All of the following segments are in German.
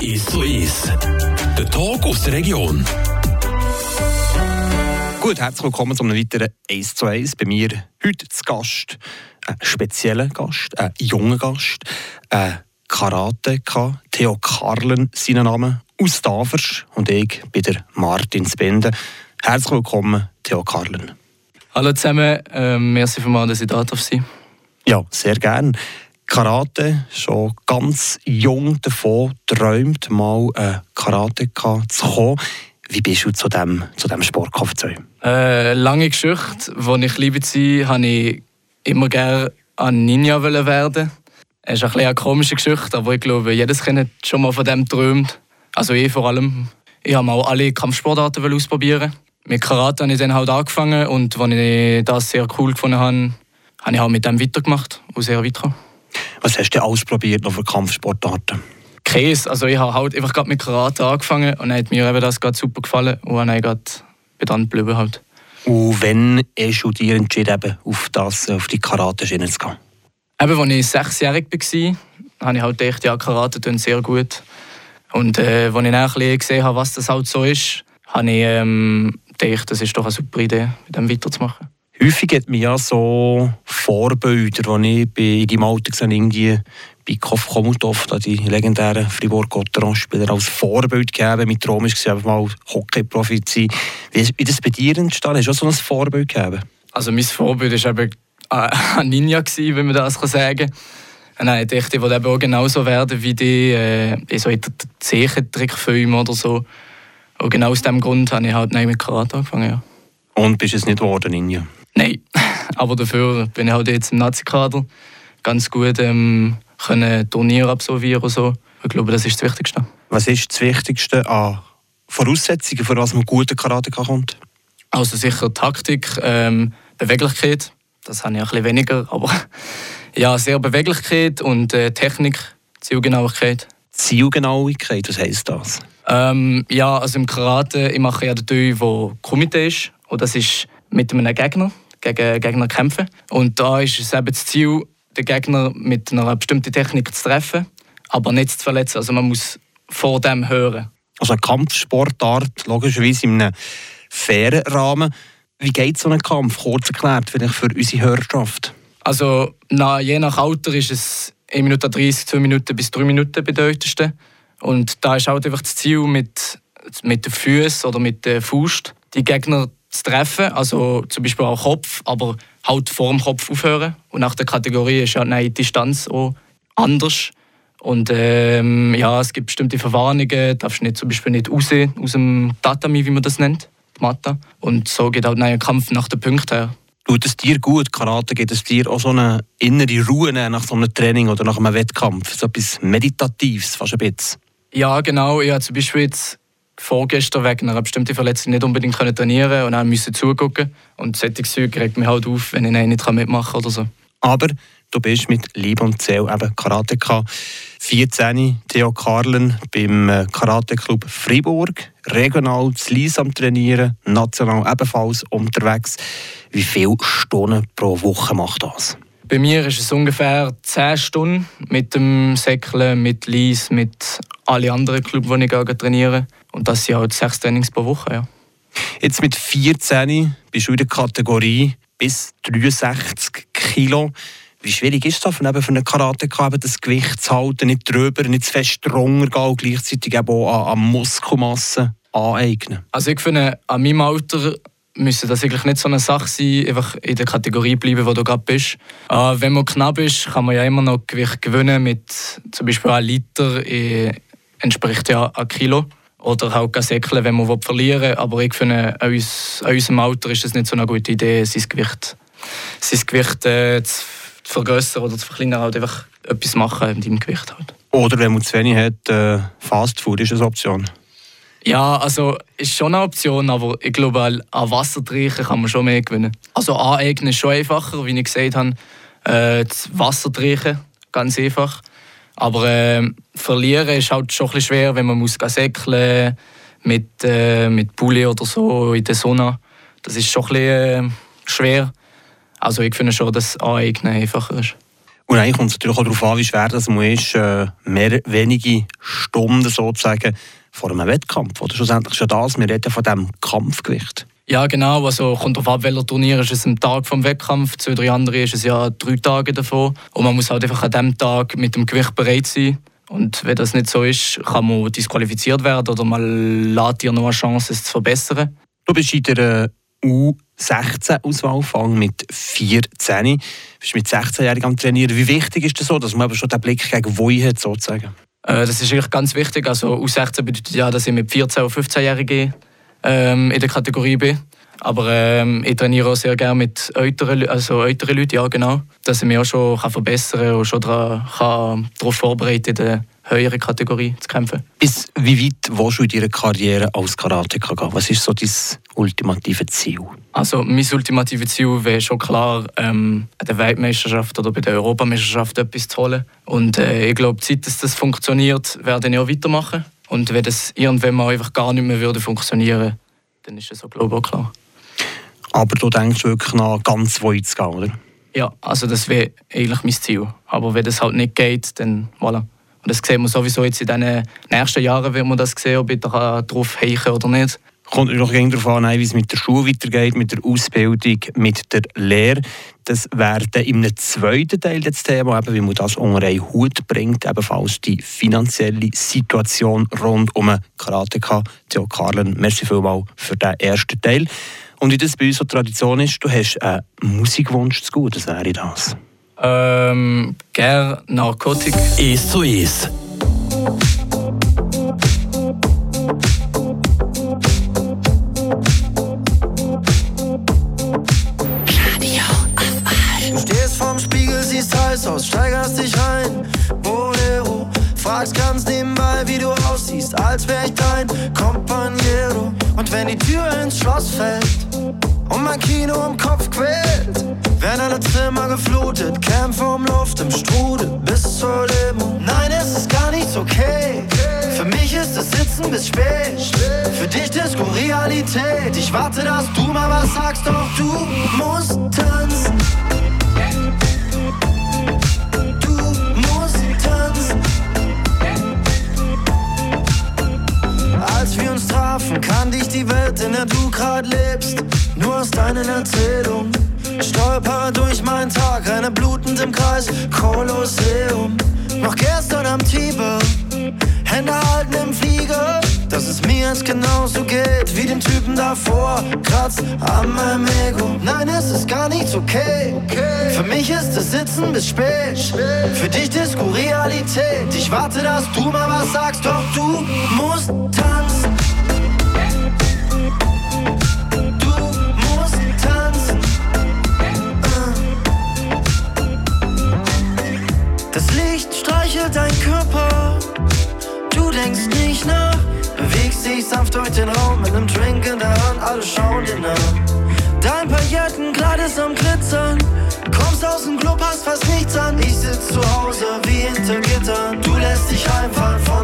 Ist so ist. Der Talk aus der Region. Gut, herzlich willkommen zu einem weiteren 1 zu 1. Bei mir heute zu Gast, ein spezieller Gast, ein junger Gast, ein Karateka, Theo Karlen, sein Name, aus Tafers und ich bin der Martin Spende. Herzlich willkommen, Theo Karlen. Hallo zusammen, ähm, merci für mal, dass ich da darf sein. Ja, sehr gerne. Karate, schon ganz jung davon träumt, mal ein Karateka zu kommen. Wie bist du zu diesem zu dem Sport gekommen? Äh, lange Geschichte. Als ich liebe war, wollte ich immer gerne ein Ninja werden. Es ist ein eine komische Geschichte, aber ich glaube, jedes Kind hat schon mal von dem geträumt. Also ich vor allem. Ich wollte auch alle Kampfsportarten ausprobieren. Mit Karate habe ich dann halt angefangen und als ich das sehr cool gefunden habe, habe ich auch mit dem weitergemacht und sehr weit gekommen. Was hast du ausprobiert noch für Kampfsportarten? Käse. Also ich habe halt einfach gerade mit Karate angefangen und dann hat mir eben das gerade super gefallen und dann gerade dann geblieben halt. Und wann hast du dir entschieden, auf, das, auf die Karate-Schiene zu gehen? Eben, als ich sechsjährig war, habe ich halt gedacht, ja, Karate tun sehr gut. Und äh, als ich dann ein bisschen gesehen habe, was das halt so ist, habe ich ähm, gedacht, das ist doch eine super Idee, mit dem weiterzumachen. Häufig hat man ja so Vorbilder, die ich in deinem Alter gesehen irgendwie bei Kof Komutov, die legendären Fribourg-Gotteron-Spieler, als Vorbild gegeben. Mit Traum war einfach mal Hockey-Profi zu sein. Wie ist das bei dir entstanden? Hast du auch so ein Vorbild gegeben? Also mein Vorbild war eben ein Ninja, wenn man das sagen kann. Nein, ich dachte, ich wollte auch genauso werden wie die, äh, so in der Zeichentrickfilm oder so. Und genau aus diesem Grund habe ich halt mit Karate angefangen, ja. Und bist es nicht geworden, Ninja? Aber dafür bin ich halt jetzt im Nazi-Kader ganz gut ähm, können Turniere absolvieren und so. Ich glaube, das ist das Wichtigste. Was ist das Wichtigste an Voraussetzungen, für was man guten Karate kommt? Also sicher Taktik, ähm, Beweglichkeit. Das habe ich ein bisschen weniger, aber ja, sehr Beweglichkeit und äh, Technik, Zielgenauigkeit. Zielgenauigkeit, was heisst das? Ähm, ja, also im Karate, ich mache ja den Teil, der Kumite ist. Und das ist mit einem Gegner, gegen Gegner kämpfen. Und da ist es eben das Ziel, den Gegner mit einer bestimmten Technik zu treffen, aber nicht zu verletzen. Also man muss vor dem hören. Also eine Kampfsportart, logischerweise in einem fairen Rahmen. Wie geht so ein Kampf? Kurz erklärt, vielleicht für unsere Hörerschaft. Also na, je nach Alter ist es 1 Minute 30, 2 Minuten bis 3 Minuten bedeutendste. Und da ist halt einfach das Ziel mit, mit den Füßen oder mit der Faust, die Gegner zu treffen, also zum Beispiel auch Kopf, aber halt vor dem Kopf aufhören. Und nach der Kategorie ist ja die Distanz auch anders. Und ähm, ja, es gibt bestimmte Verwarnungen, du darfst nicht, zum Beispiel nicht raus aus dem Tatami, wie man das nennt, die Matta. Und so geht halt ein Kampf nach den Punkten her. Tut es dir gut, Karate, geht es dir auch so eine innere Ruhe nach so einem Training oder nach einem Wettkampf? So etwas Meditatives, fast ein bisschen? Ja, genau. Ich habe zum Beispiel jetzt vorgestern wegen einer bestimmten Verletzung nicht unbedingt können trainieren und dann müssen zugucken. Und solche Zeug regt mich halt auf, wenn ich nicht mitmachen kann oder so. Aber du bist mit Liebe und Zell eben Karateka. 14, Theo Karlen beim äh, Karate-Club Fribourg. Regional zu Lies am Trainieren, national ebenfalls unterwegs. Wie viele Stunden pro Woche macht das? Bei mir ist es ungefähr 10 Stunden mit dem Säckeln, mit Lies, mit allen anderen Clubs, die ich trainiere. Und das sind halt sechs Trainings pro Woche. Ja. Jetzt mit 14 bist du in der Kategorie bis 63 Kilo. Wie schwierig ist das für einen Karateka, das Gewicht zu halten, nicht drüber, nicht zu fest drunter gehen und gleichzeitig auch an, an Muskelmasse aneignen? Also ich finde, an meinem Alter müsste das eigentlich nicht so eine Sache sein, einfach in der Kategorie bleiben, wo du gerade bist. Äh, wenn man knapp ist, kann man ja immer noch Gewicht gewinnen mit zum Beispiel einem Liter äh, entspricht ja ein Kilo. Oder halt säckeln, wenn man verlieren will. Aber ich finde, an, uns, an unserem Alter ist es nicht so eine gute Idee, sein Gewicht, sein Gewicht äh, zu vergrößern oder zu verkleinern. Halt einfach etwas machen mit deinem Gewicht. Halt. Oder wenn man zu wenig hat, äh, Fast Food ist eine Option. Ja, also ist schon eine Option, aber ich glaube, an Wasser trinken kann man schon mehr gewinnen. Also aneignen ist schon einfacher, wie ich gesagt habe. Äh, das Wasser trinken, ganz einfach. Aber äh, verlieren ist halt schon ein schwer, wenn man muss säckeln mit, äh, mit Pulli oder so in der Sonne. Das ist schon ein bisschen, äh, schwer. Also ich finde schon, dass Aneignen einfacher ist. Und eigentlich kommt es natürlich auch darauf an, wie schwer das ist, äh, mehr, wenige Stunden sozusagen vor einem Wettkampf. Oder schlussendlich ja das, wir reden von diesem Kampfgewicht. Ja, genau. Also kommt darauf ab, welcher Turnier ist es am Tag vom Wettkampf. Zwei, drei andere ist es ja drei Tage davon. Und man muss halt einfach an diesem Tag mit dem Gewicht bereit sein. Und wenn das nicht so ist, kann man disqualifiziert werden oder man lässt dir noch eine Chance, es zu verbessern. Du bist in der U16-Auswahl mit 14. Du bist mit 16-Jährigen am Trainieren. Wie wichtig ist das so, dass man aber schon den Blick gegen Woi hat, sozusagen? Äh, das ist eigentlich ganz wichtig. Also U16 bedeutet ja, dass ich mit 14- und 15-Jährigen ähm, in der Kategorie bin. Aber ähm, ich trainiere auch sehr gerne mit älteren, also älteren Leuten, ja genau, dass ich mich auch schon kann verbessern kann und schon darauf vorbereiten in der höheren Kategorie zu kämpfen. Bis wie weit willst du in deiner Karriere als Karateka gehen? Was ist so dein ultimative Ziel? Also mein ultimatives Ziel wäre schon klar, ähm, an der Weltmeisterschaft oder bei der Europameisterschaft etwas zu holen. Und äh, ich glaube, seit dass das funktioniert, werde ich auch weitermachen. Und wenn das irgendwann mal einfach gar nicht mehr würde funktionieren, dann ist das auch, auch klar. Aber du denkst wirklich noch ganz weit zu gehen, oder? Ja, also das wäre eigentlich mein Ziel. Aber wenn das halt nicht geht, dann voilà. Und das sehen wir sowieso jetzt in den nächsten Jahren, wenn wir das sehen, ob ich darauf heiche oder nicht. Kommt noch darauf an, wie es mit der Schule weitergeht, mit der Ausbildung, mit der Lehre. Das wäre dann im zweiten Teil das Thema, eben, wie man das unter einen Hut bringt, ebenfalls die finanzielle Situation rund um Karateka. Theo Karlen, merci vielmals für den ersten Teil. Und wie das bei uns so Tradition ist, du hast einen Musikwunsch zu gut, was wäre das? Ähm, gern Narkotik. Ist so ist. Du aussiehst, als wär ich dein Companiero. Und wenn die Tür ins Schloss fällt und mein Kino im Kopf quält, werden alle Zimmer geflutet, Kämpfe um Luft im Strudel bis zur Limo. Nein, es ist gar nichts okay. Für mich ist es Sitzen bis spät. Für dich Disco Realität. Ich warte, dass du mal was sagst, doch du musst tanzen. Der du grad lebst. Nur aus deinen Erzählungen. Stolper durch meinen Tag, renne blutend im Kreis, Kolosseum. Noch gestern am Tiber, Hände halten im Flieger. Dass es mir jetzt genauso geht wie den Typen davor. Kratzt an meinem Ego. Nein, es ist gar nichts okay. Für mich ist es Sitzen bis spät. Für dich Disco Realität. Ich warte, dass du mal was sagst, doch du musst tanzen. Licht streichelt dein Körper. Du denkst nicht nach. Bewegst dich sanft durch den Raum mit nem Drink in der Hand. Alle schauen dir nach. Dein Paillettenkleid ist am Glitzern. Kommst aus dem Club, hast fast nichts an. Ich sitz zu Hause wie hinter Gittern. Du lässt dich einfallen von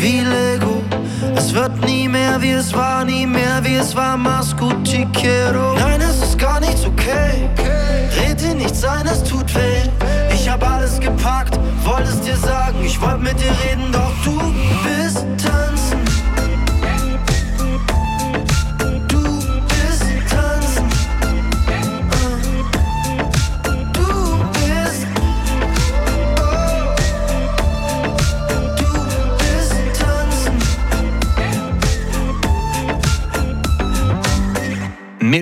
Wie Lego. Es wird nie mehr wie es war, nie mehr wie es war. Mascuti quiero. Nein, es ist gar nichts okay. Red dir nichts ein, es tut weh. Ich hab alles gepackt, wollte es dir sagen. Ich wollte mit dir reden, doch du bist tanzen.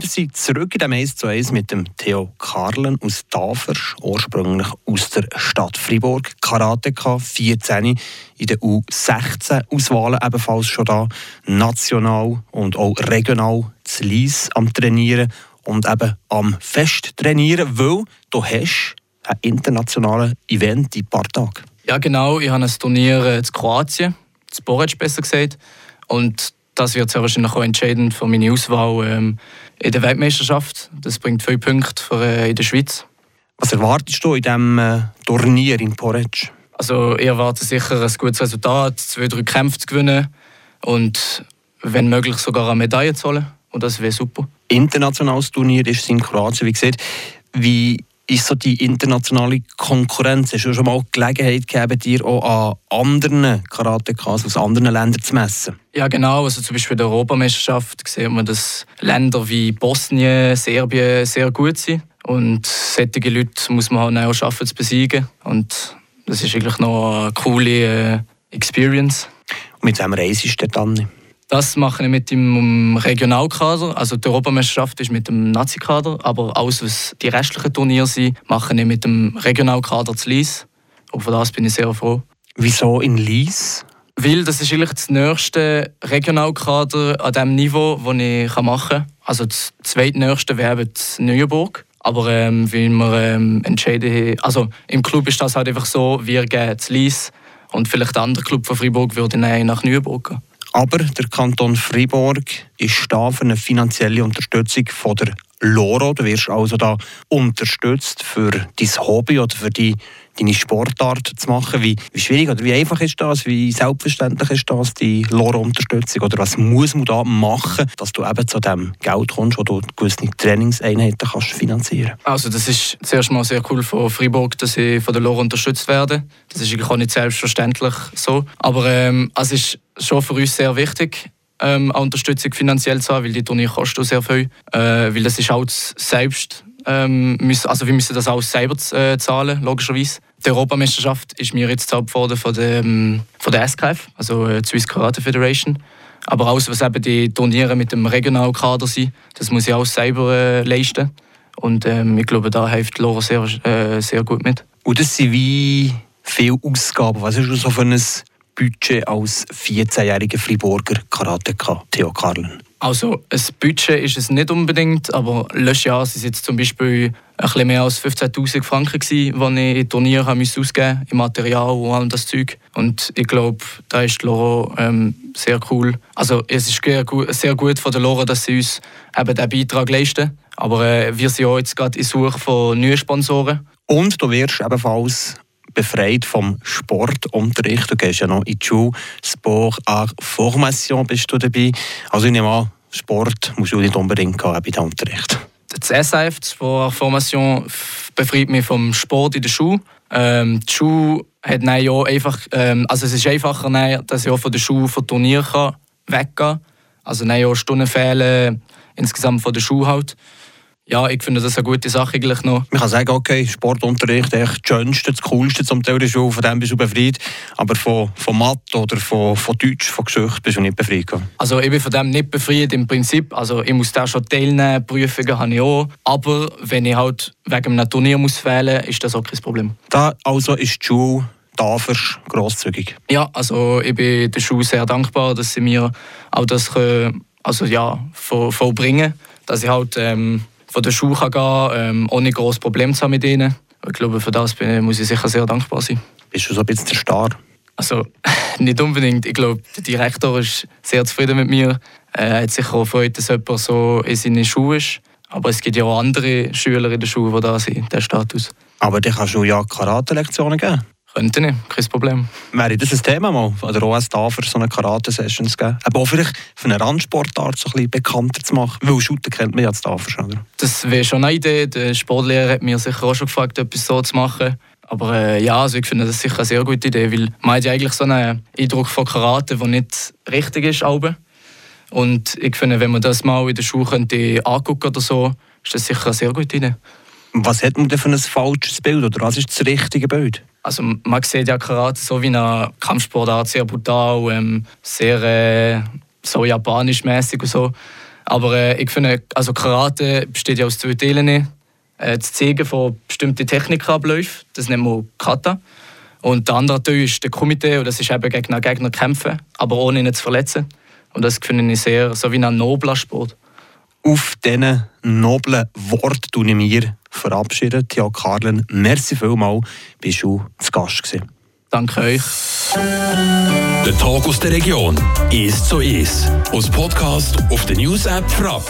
Wir sind zurück in dem 1 zu 1 mit dem Theo Karlen aus Tafers, ursprünglich aus der Stadt Fribourg. Karateka, 14 in der U16-Auswahlen ebenfalls schon da. National und auch regional zu Lies am Trainieren und eben am Fest trainieren, weil du hast ein internationales Event in ein paar Tagen. Ja, genau. Ich habe ein Turnier äh, in Kroatien, in Porec besser gesagt. Und das wird sehr wahrscheinlich auch entscheidend für meine Auswahl ähm, in der Weltmeisterschaft. Das bringt viele Punkte für, äh, in der Schweiz. Was erwartest du in diesem äh, Turnier in Porridge? Also ich erwarte sicher ein gutes Resultat, zwei, drei Kämpfe zu gewinnen und wenn möglich sogar eine Medaille zu holen. Und das wäre super. Internationales Turnier ist in Kroatien, wie gesagt. Wie ist so die internationale Konkurrenz? Hast du schon mal Gelegenheit gegeben, dir auch an anderen Karatekas aus anderen Ländern zu messen? Ja, genau. Also zum Beispiel bei der Europameisterschaft sieht man, dass Länder wie Bosnien, Serbien sehr gut sind. Und solche Leute muss man halt auch schaffen zu besiegen. Und das ist eigentlich noch eine coole äh, Experience. Und mit wem reisest du dann? Das mache ich mit dem Regionalkader. Also die Europameisterschaft ist mit dem Nazi-Kader, aber alles, was die restlichen Turniere sind, mache ich mit dem Regionalkader zu Lies. Und für das bin ich sehr froh. Wieso in Lies? Weil das ist eigentlich das nächste Regionalkader an dem Niveau, das ich machen kann. Also das zweitnächste wäre Neuenburg. Aber ähm, weil wir ähm, entschieden haben, also im Club ist das halt einfach so, wir gehen zu Lies und vielleicht der andere Club von Freiburg würde nach Neuenburg gehen. Aber der Kanton Freiburg ist da für eine finanzielle Unterstützung von der Loro. Du wirst also da unterstützt für dein Hobby oder für die, deine Sportart zu machen. Wie, wie schwierig oder wie einfach ist das? Wie selbstverständlich ist das, die Loro-Unterstützung? Oder was muss man da machen, dass du eben zu dem Geld kommst, wo du gewisse Trainingseinheiten kannst finanzieren Also das ist zuerst mal sehr cool von Freiburg, dass ich von der Loro unterstützt werde. Das ist eigentlich auch nicht selbstverständlich so. Aber ähm, es ist schon für uns sehr wichtig, ähm, eine Unterstützung finanziell zu haben, weil die Turniere kosten sehr viel. Äh, weil das ist auch selbst, ähm, also wir müssen das auch selber äh, zahlen, logischerweise. Die Europameisterschaft ist mir jetzt gezahlt worden von der, ähm, von der SKF, also äh, Swiss Karate Federation. Aber alles, was eben die Turniere mit dem Regionalkader sind, das muss ich auch selber äh, leisten. Und ähm, ich glaube, da hilft Laura sehr, äh, sehr gut mit. Und das sind wie viele Ausgaben. Was ist so für ein Budget als 14-jähriger Freiburger Karateka, Theo Karlen? Also ein Budget ist es nicht unbedingt, aber letztes Jahr waren es jetzt zum Beispiel ein bisschen mehr als 15'000 Franken, die ich in Turnier ausgeben musste, im Material und all das Zeug. Und ich glaube, da ist Loro ähm, sehr cool. Also es ist sehr gut von der Loro, dass sie uns eben diesen Beitrag leisten. Aber äh, wir sind auch jetzt gerade in Suche von neuen Sponsoren. Und du wirst ebenfalls befreit vom Sportunterricht. Du gehst ja noch in die Schule. Sport à Formation bist du dabei. Also ich nehme an, Sport musst du nicht unbedingt haben bei dem Unterricht. Das die Sport à Formation, befreit mich vom Sport in der Schule. Ähm, die Schule hat ja einfach, ähm, also es ist einfacher, dass ich auch von der Schule von Turnier weggehen kann. Also ja Stunden fehlen insgesamt von der Schule halt ja, ich finde das eine gute Sache eigentlich noch. Man kann sagen, okay, Sportunterricht echt das Schönste, das Coolste zum Teil der Schule, von dem bist du befreit. Aber von, von Mathe oder von, von Deutsch, von Geschichte bist du nicht befreit. Also ich bin von dem nicht befreit im Prinzip. Also ich muss da schon teilnehmen, Prüfungen habe ich auch. Aber wenn ich halt wegen einem Turnier muss fehlen, ist das auch kein Problem. Da also ist die Schule dafür grosszügig? Ja, also ich bin der Schule sehr dankbar, dass sie mir auch das also, ja, vollbringen dass ich halt ähm, von der Schule gehen kann, ähm, ohne großes Problem zu haben mit ihnen. Ich glaube, für das muss ich sicher sehr dankbar sein. Bist du so ein bisschen der Star? Also, nicht unbedingt. Ich glaube, der Direktor ist sehr zufrieden mit mir. Er hat sich auch gefreut, dass jemand so in seinen Schuhen ist. Aber es gibt ja auch andere Schüler in der Schule, die da sind, der Status. Aber dann kannst du ja Karate-Lektionen geben. Könnte nicht, kein Problem. Wäre das ein Thema mal, oder OS da für so eine Karate-Session zu geben? Aber auch vielleicht für eine Randsportart so ein bisschen bekannter zu machen, weil Shooter kennt man ja als Tafel oder? Das wäre schon eine Idee. Der Sportlehrer hat mir sicher auch schon gefragt, etwas so zu machen. Aber äh, ja, also ich finde das sicher eine sehr gute Idee, weil man hat ja eigentlich so einen Eindruck von Karate, der nicht richtig ist. Alben. Und ich finde, wenn man das mal in der Schule könnte angucken oder so, ist das sicher eine sehr gute Idee. Was hat man denn für ein falsches Bild oder was ist das richtige Bild? Also man sieht ja Karate so wie eine Kampfsportart, sehr brutal, ähm, sehr äh, so japanisch mäßig und so. Aber äh, ich finde, also Karate besteht ja aus zwei Teilen. Äh, das Zeigen von bestimmten Technikabläufen, das nennt man Kata. Und der andere Teil ist der Komitee, und das ist eben gegen einen Gegner kämpfen, aber ohne ihn zu verletzen. Und das finde ich sehr so wie ein nobler Sport. Auf diesen noblen Worten tun ich mir verabschieden. Tia Karlen, merci vielmals, bist du zu Gast gewesen. Danke euch. Der Tag aus der Region. Ist so ist. Aus Podcast auf der News App Frapp.